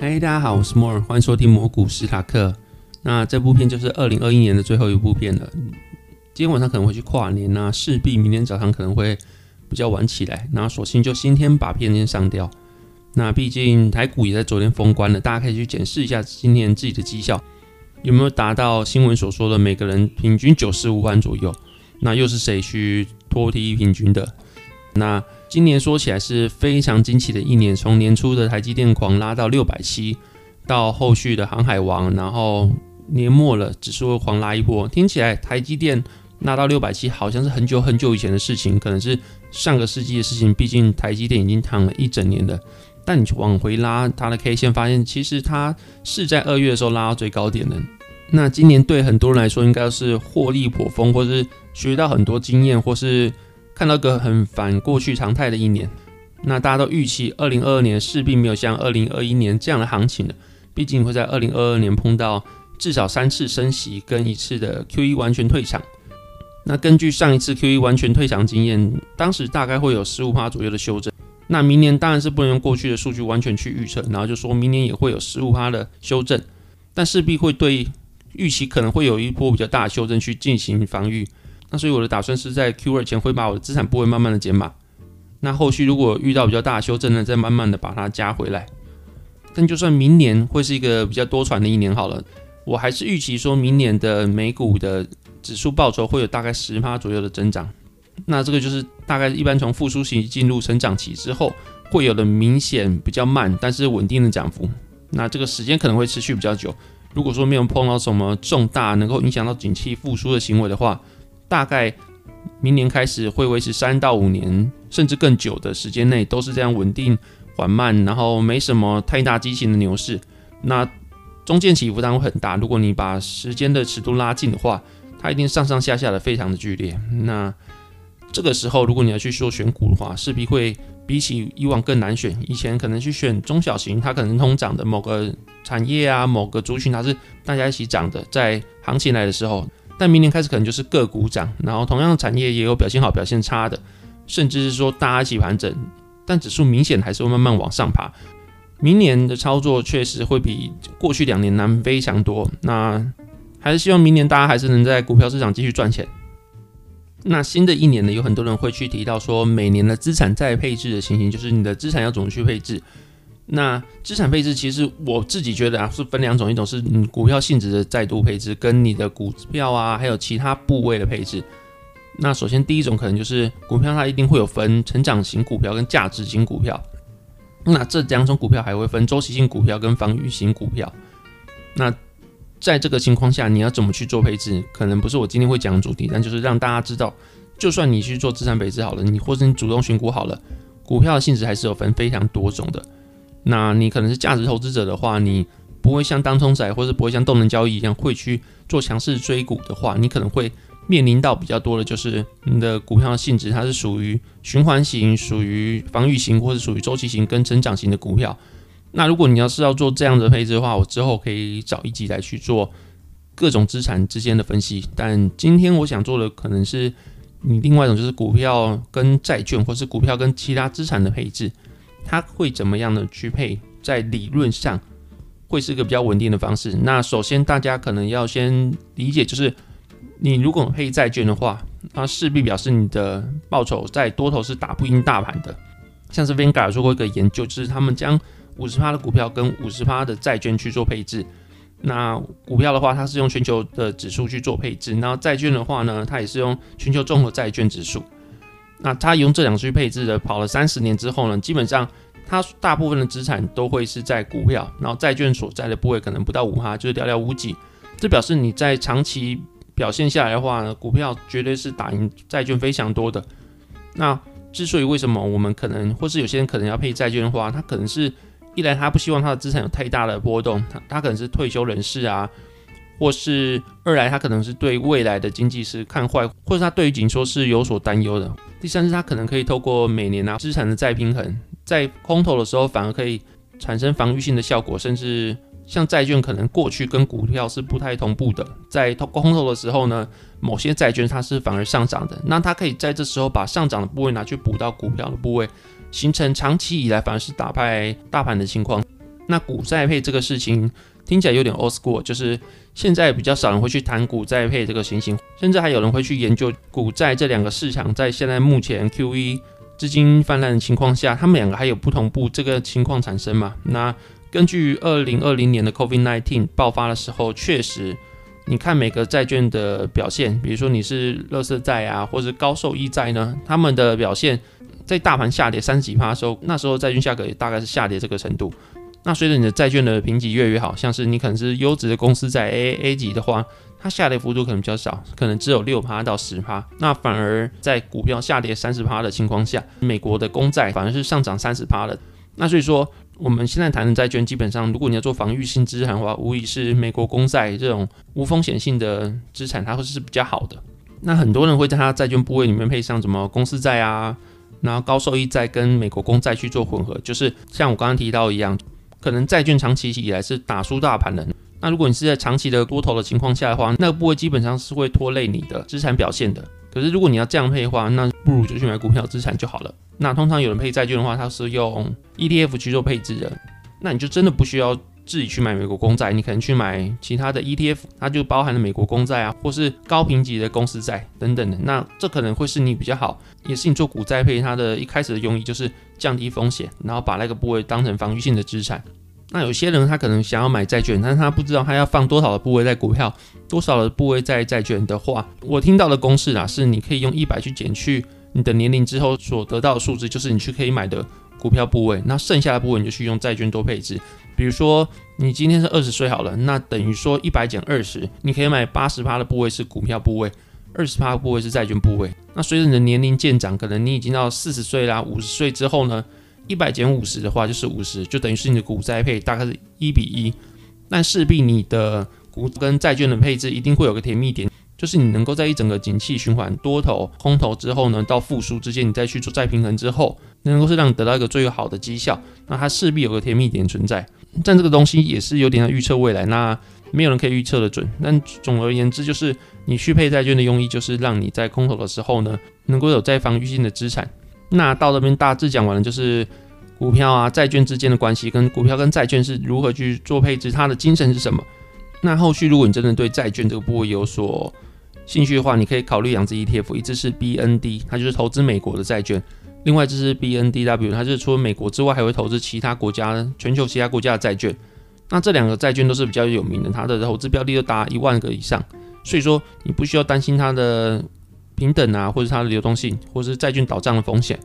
嗨，大家好，我是摩尔，欢迎收听魔股史塔克。那这部片就是二零二一年的最后一部片了。今天晚上可能会去跨年那势必明天早上可能会比较晚起来。那索性就今天把片先上掉。那毕竟台股也在昨天封关了，大家可以去检视一下今年自己的绩效有没有达到新闻所说的每个人平均九十五万左右。那又是谁去脱低平均的？那今年说起来是非常惊奇的一年，从年初的台积电狂拉到六百七，到后续的航海王，然后年末了指数狂拉一波。听起来台积电拉到六百七好像是很久很久以前的事情，可能是上个世纪的事情。毕竟台积电已经躺了一整年了。但你往回拉它的 K 线，发现其实它是在二月的时候拉到最高点的。那今年对很多人来说，应该是获利颇丰，或是学到很多经验，或是看到个很反过去常态的一年。那大家都预期，二零二二年势必没有像二零二一年这样的行情了。毕竟会在二零二二年碰到至少三次升息跟一次的 Q E 完全退场。那根据上一次 Q E 完全退场经验，当时大概会有十五趴左右的修正。那明年当然是不能用过去的数据完全去预测，然后就说明年也会有十五趴的修正，但势必会对。预期可能会有一波比较大的修正去进行防御，那所以我的打算是在 Q 二前会把我的资产部位慢慢的减码，那后续如果遇到比较大的修正呢，再慢慢的把它加回来。但就算明年会是一个比较多舛的一年好了，我还是预期说明年的美股的指数报酬会有大概十趴左右的增长。那这个就是大概一般从复苏期进入成长期之后会有的明显比较慢但是稳定的涨幅。那这个时间可能会持续比较久。如果说没有碰到什么重大能够影响到景气复苏的行为的话，大概明年开始会维持三到五年，甚至更久的时间内都是这样稳定缓慢，然后没什么太大激情的牛市。那中间起伏当然会很大。如果你把时间的尺度拉近的话，它一定上上下下的非常的剧烈。那这个时候，如果你要去做选股的话，势必会比起以往更难选。以前可能去选中小型，它可能通涨的某个产业啊，某个族群，它是大家一起涨的，在行情来的时候。但明年开始可能就是个股涨，然后同样的产业也有表现好、表现差的，甚至是说大家一起盘整，但指数明显还是会慢慢往上爬。明年的操作确实会比过去两年难非常多。那还是希望明年大家还是能在股票市场继续赚钱。那新的一年呢，有很多人会去提到说，每年的资产再配置的情形，就是你的资产要怎么去配置。那资产配置其实我自己觉得啊，是分两种，一种是你股票性质的再度配置，跟你的股票啊，还有其他部位的配置。那首先第一种可能就是股票，它一定会有分成长型股票跟价值型股票。那这两种股票还会分周期性股票跟防御型股票。那在这个情况下，你要怎么去做配置？可能不是我今天会讲的主题，但就是让大家知道，就算你去做资产配置好了，你或者你主动选股好了，股票的性质还是有分非常多种的。那你可能是价值投资者的话，你不会像当冲仔或者不会像动能交易一样会去做强势追股的话，你可能会面临到比较多的就是你的股票的性质，它是属于循环型、属于防御型或者属于周期型跟成长型的股票。那如果你要是要做这样的配置的话，我之后可以找一集来去做各种资产之间的分析。但今天我想做的可能是你另外一种，就是股票跟债券，或是股票跟其他资产的配置，它会怎么样的去配？在理论上会是一个比较稳定的方式。那首先大家可能要先理解，就是你如果配债券的话，那势必表示你的报酬在多头是打不赢大盘的。像是 Vanguard 做过一个研究，就是他们将五十趴的股票跟五十趴的债券去做配置。那股票的话，它是用全球的指数去做配置；那债券的话呢，它也是用全球综合债券指数。那他用这两去配置的，跑了三十年之后呢，基本上他大部分的资产都会是在股票，然后债券所在的部位可能不到五趴，就是寥寥无几。这表示你在长期表现下来的话呢，股票绝对是打赢债券非常多的。那之所以为什么我们可能，或是有些人可能要配债券的话，他可能是。一来他不希望他的资产有太大的波动，他他可能是退休人士啊，或是二来他可能是对未来的经济是看坏，或者他对于紧缩是有所担忧的。第三是它可能可以透过每年啊资产的再平衡，在空头的时候反而可以产生防御性的效果，甚至像债券可能过去跟股票是不太同步的，在通空头的时候呢，某些债券它是反而上涨的，那它可以在这时候把上涨的部位拿去补到股票的部位。形成长期以来反而是打败大盘的情况。那股债配这个事情听起来有点 old school，就是现在比较少人会去谈股债配这个情形，甚至还有人会去研究股债这两个市场在现在目前 QE 资金泛滥的情况下，他们两个还有不同步这个情况产生嘛？那根据二零二零年的 COVID-19 爆发的时候，确实。你看每个债券的表现，比如说你是乐色债啊，或者高收益债呢，他们的表现在大盘下跌三十几趴的时候，那时候债券价格也大概是下跌这个程度。那随着你的债券的评级越来越好，像是你可能是优质的公司在 A A 级的话，它下跌幅度可能比较少，可能只有六趴到十趴。那反而在股票下跌三十趴的情况下，美国的公债反而是上涨三十趴的。那所以说。我们现在谈的债券，基本上如果你要做防御性资产的话，无疑是美国公债这种无风险性的资产，它会是比较好的。那很多人会在它债券部位里面配上什么公司债啊，然后高收益债跟美国公债去做混合，就是像我刚刚提到一样，可能债券长期以来是打输大盘的。那如果你是在长期的多头的情况下的话，那个部位基本上是会拖累你的资产表现的。可是如果你要这样配的话，那不如就去买股票资产就好了。那通常有人配债券的话，他是用 ETF 去做配置的，那你就真的不需要自己去买美国公债，你可能去买其他的 ETF，它就包含了美国公债啊，或是高评级的公司债等等的。那这可能会是你比较好，也是你做股债配它的一开始的用意，就是降低风险，然后把那个部位当成防御性的资产。那有些人他可能想要买债券，但是他不知道他要放多少的部位在股票，多少的部位在债券的话，我听到的公式啊，是你可以用一百去减去你的年龄之后所得到的数字，就是你去可以买的股票部位，那剩下的部位你就去用债券多配置。比如说你今天是二十岁好了，那等于说一百减二十，你可以买八十趴的部位是股票部位，二十趴部位是债券部位。那随着你的年龄渐长，可能你已经到四十岁啦、五十岁之后呢？一百减五十的话就是五十，就等于是你的股债配大概是一比一。但势必你的股跟债券的配置一定会有个甜蜜点，就是你能够在一整个景气循环多头、空头之后呢，到复苏之间，你再去做再平衡之后，能够是让你得到一个最好的绩效。那它势必有个甜蜜点存在。但这个东西也是有点预测未来，那没有人可以预测的准。但总而言之，就是你续配债券的用意，就是让你在空头的时候呢，能够有再防御性的资产。那到这边大致讲完了，就是股票啊、债券之间的关系，跟股票跟债券是如何去做配置，它的精神是什么？那后续如果你真的对债券这个部位有所兴趣的话，你可以考虑两只 ETF，一只是 BND，它就是投资美国的债券；另外一只是 BNDW，它是除了美国之外，还会投资其他国家、全球其他国家的债券。那这两个债券都是比较有名的，它的投资标的都达一万个以上，所以说你不需要担心它的。平等啊，或者它的流动性，或者是债券倒账的风险，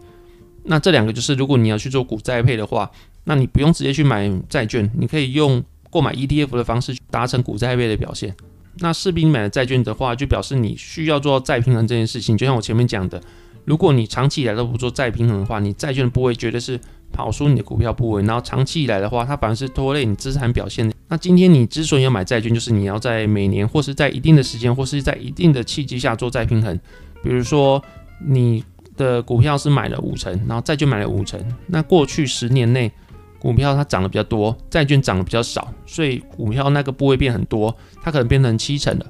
那这两个就是，如果你要去做股债配的话，那你不用直接去买债券，你可以用购买 ETF 的方式达成股债配的表现。那士兵买了债券的话，就表示你需要做再平衡这件事情。就像我前面讲的，如果你长期以来都不做再平衡的话，你债券的部位绝对是跑输你的股票部位，然后长期以来的话，它反而是拖累你资产表现。那今天你之所以要买债券，就是你要在每年或是在一定的时间，或是在一定的契机下做再平衡。比如说，你的股票是买了五成，然后债券买了五成，那过去十年内股票它涨得比较多，债券涨得比较少，所以股票那个部位变很多，它可能变成七成了，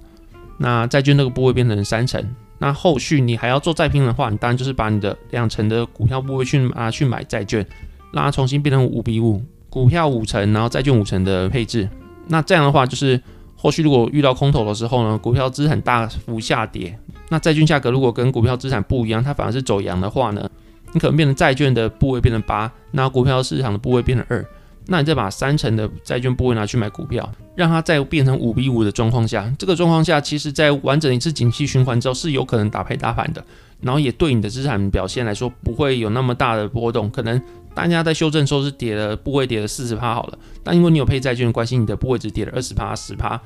那债券那个部位变成三成，那后续你还要做再拼的话，你当然就是把你的两成的股票部位去啊去买债券，让它重新变成五比五，股票五成，然后债券五成的配置，那这样的话就是。后续如果遇到空头的时候呢，股票资产大幅下跌，那债券价格如果跟股票资产不一样，它反而是走阳的话呢，你可能变成债券的部位变成八，那股票市场的部位变成二，那你再把三成的债券部位拿去买股票，让它再变成五比五的状况下，这个状况下，其实在完整一次景气循环之后是有可能打配打盘的，然后也对你的资产表现来说不会有那么大的波动，可能。大家在修正时候是跌了，部位跌了四十趴好了，但因为你有配债券的关系，你的部位只跌了二十趴、十趴，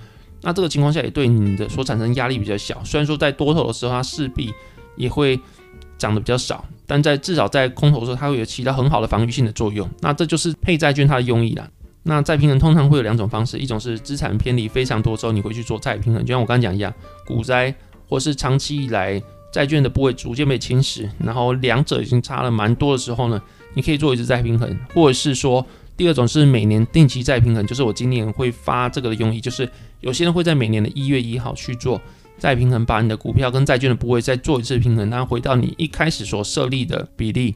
那这个情况下也对你的所产生压力比较小。虽然说在多头的时候它势必也会涨得比较少，但在至少在空头的时候它会有起到很好的防御性的作用。那这就是配债券它的用意啦。那再平衡通常会有两种方式，一种是资产偏离非常多之后你会去做再平衡，就像我刚刚讲一样，股灾或是长期以来债券的部位逐渐被侵蚀，然后两者已经差了蛮多的时候呢？你可以做一次再平衡，或者是说第二种是每年定期再平衡，就是我今年会发这个的用意，就是有些人会在每年的一月一号去做再平衡，把你的股票跟债券的部位再做一次平衡，然后回到你一开始所设立的比例。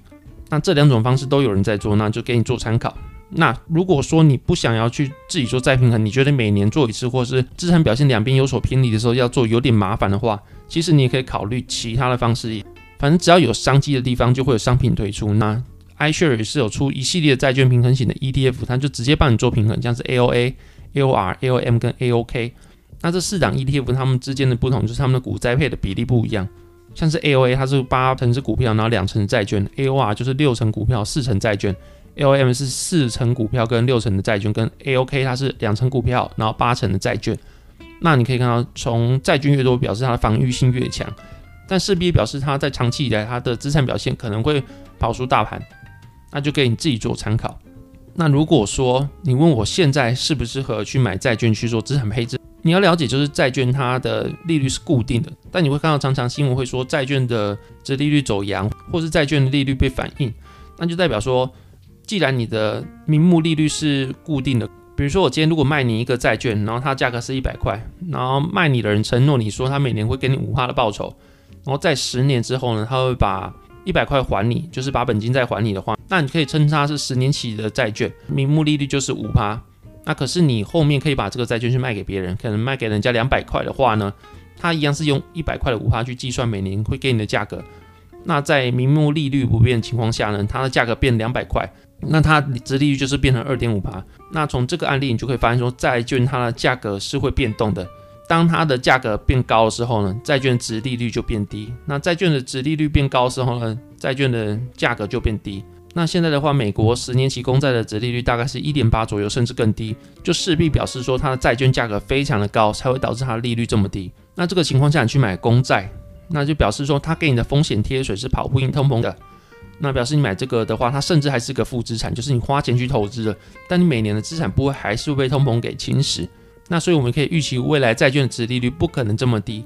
那这两种方式都有人在做，那就给你做参考。那如果说你不想要去自己做再平衡，你觉得每年做一次，或是资产表现两边有所偏离的时候要做有点麻烦的话，其实你也可以考虑其他的方式。反正只要有商机的地方，就会有商品推出。那 iShare 也是有出一系列债券平衡型的 ETF，它就直接帮你做平衡，像是 AOA、AOR、AOM 跟 AOK。那这四档 ETF 它们之间的不同就是它们的股债配的比例不一样。像是 AOA 它是八成是股票，然后两成债券；AOR 就是六成股票，四成债券；AOM 是四成股票跟六成的债券，跟 AOK 它是两成股票，然后八成的债券。那你可以看到，从债券越多，表示它的防御性越强，但势必表示它在长期以来它的资产表现可能会跑输大盘。那就给你自己做参考。那如果说你问我现在适不适合去买债券去做资产配置？你要了解，就是债券它的利率是固定的，但你会看到常常新闻会说债券的这利率走阳，或是债券的利率被反映，那就代表说，既然你的名目利率是固定的，比如说我今天如果卖你一个债券，然后它价格是一百块，然后卖你的人承诺你说他每年会给你五趴的报酬，然后在十年之后呢，他会把一百块还你，就是把本金再还你的话，那你可以称它是十年期的债券，名目利率就是五趴。那可是你后面可以把这个债券去卖给别人，可能卖给人家两百块的话呢，它一样是用一百块的五趴去计算每年会给你的价格。那在名目利率不变的情况下呢，它的价格变两百块，那它值利率就是变成二点五趴。那从这个案例你就可以发现说，债券它的价格是会变动的。当它的价格变高的时候呢，债券值利率就变低。那债券的值利率变高的时候呢，债券的价格就变低。那现在的话，美国十年期公债的值利率大概是一点八左右，甚至更低，就势必表示说它的债券价格非常的高，才会导致它的利率这么低。那这个情况下，你去买公债，那就表示说它给你的风险贴水是跑不赢通膨的。那表示你买这个的话，它甚至还是个负资产，就是你花钱去投资了，但你每年的资产不会还是会被通膨给侵蚀。那所以我们可以预期未来债券的值利率不可能这么低。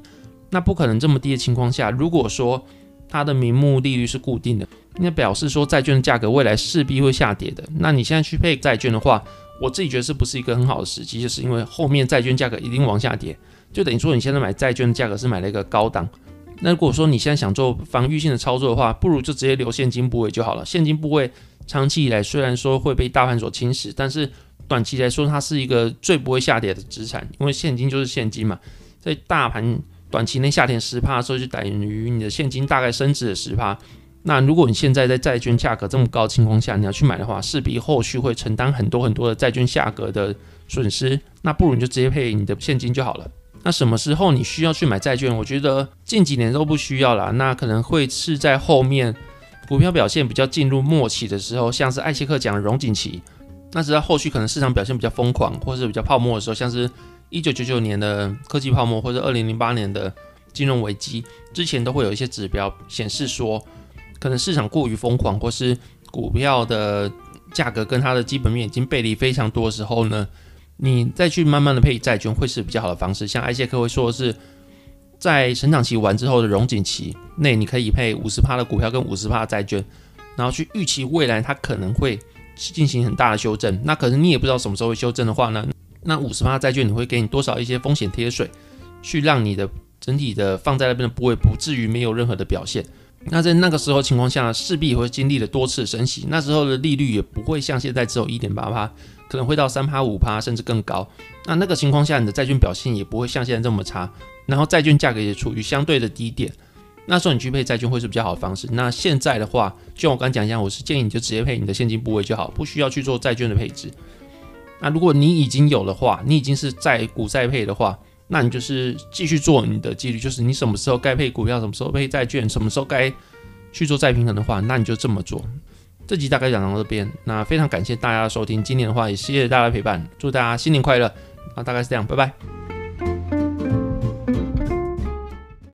那不可能这么低的情况下，如果说它的名目利率是固定的，那表示说债券的价格未来势必会下跌的。那你现在去配债券的话，我自己觉得是不是一个很好的时机？就是因为后面债券价格一定往下跌，就等于说你现在买债券的价格是买了一个高档。那如果说你现在想做防御性的操作的话，不如就直接留现金部位就好了。现金部位长期以来虽然说会被大盘所侵蚀，但是短期来说它是一个最不会下跌的资产，因为现金就是现金嘛，在大盘。短期内下跌十趴的时候，就等于你的现金大概升值了十趴。那如果你现在在债券价格这么高情况下，你要去买的话，势必后续会承担很多很多的债券价格的损失。那不如你就直接配你的现金就好了。那什么时候你需要去买债券？我觉得近几年都不需要了。那可能会是在后面股票表现比较进入末期的时候，像是艾希克讲的融景期。那直到后续可能市场表现比较疯狂，或是比较泡沫的时候，像是。一九九九年的科技泡沫，或者二零零八年的金融危机之前，都会有一些指标显示说，可能市场过于疯狂，或是股票的价格跟它的基本面已经背离非常多的时候呢，你再去慢慢的配债券会是比较好的方式。像艾谢克会说的是，在成长期完之后的融景期内，你可以配五十趴的股票跟五十趴的债券，然后去预期未来它可能会进行很大的修正。那可是你也不知道什么时候会修正的话呢？那五十趴债券你会给你多少一些风险贴水，去让你的整体的放在那边的部位不至于没有任何的表现。那在那个时候情况下，势必会经历了多次升息，那时候的利率也不会像现在只有一点八趴，可能会到三趴五趴甚至更高。那那个情况下，你的债券表现也不会像现在这么差，然后债券价格也处于相对的低点，那时候你去配债券会是比较好的方式。那现在的话，就像我刚讲一样，我是建议你就直接配你的现金部位就好，不需要去做债券的配置。那如果你已经有的话，你已经是债股债配的话，那你就是继续做你的纪律，就是你什么时候该配股票，什么时候配债券，什么时候该去做再平衡的话，那你就这么做。这集大概讲到这边，那非常感谢大家的收听，今年的话也谢谢大家陪伴，祝大家新年快乐。那大概是这样，拜拜。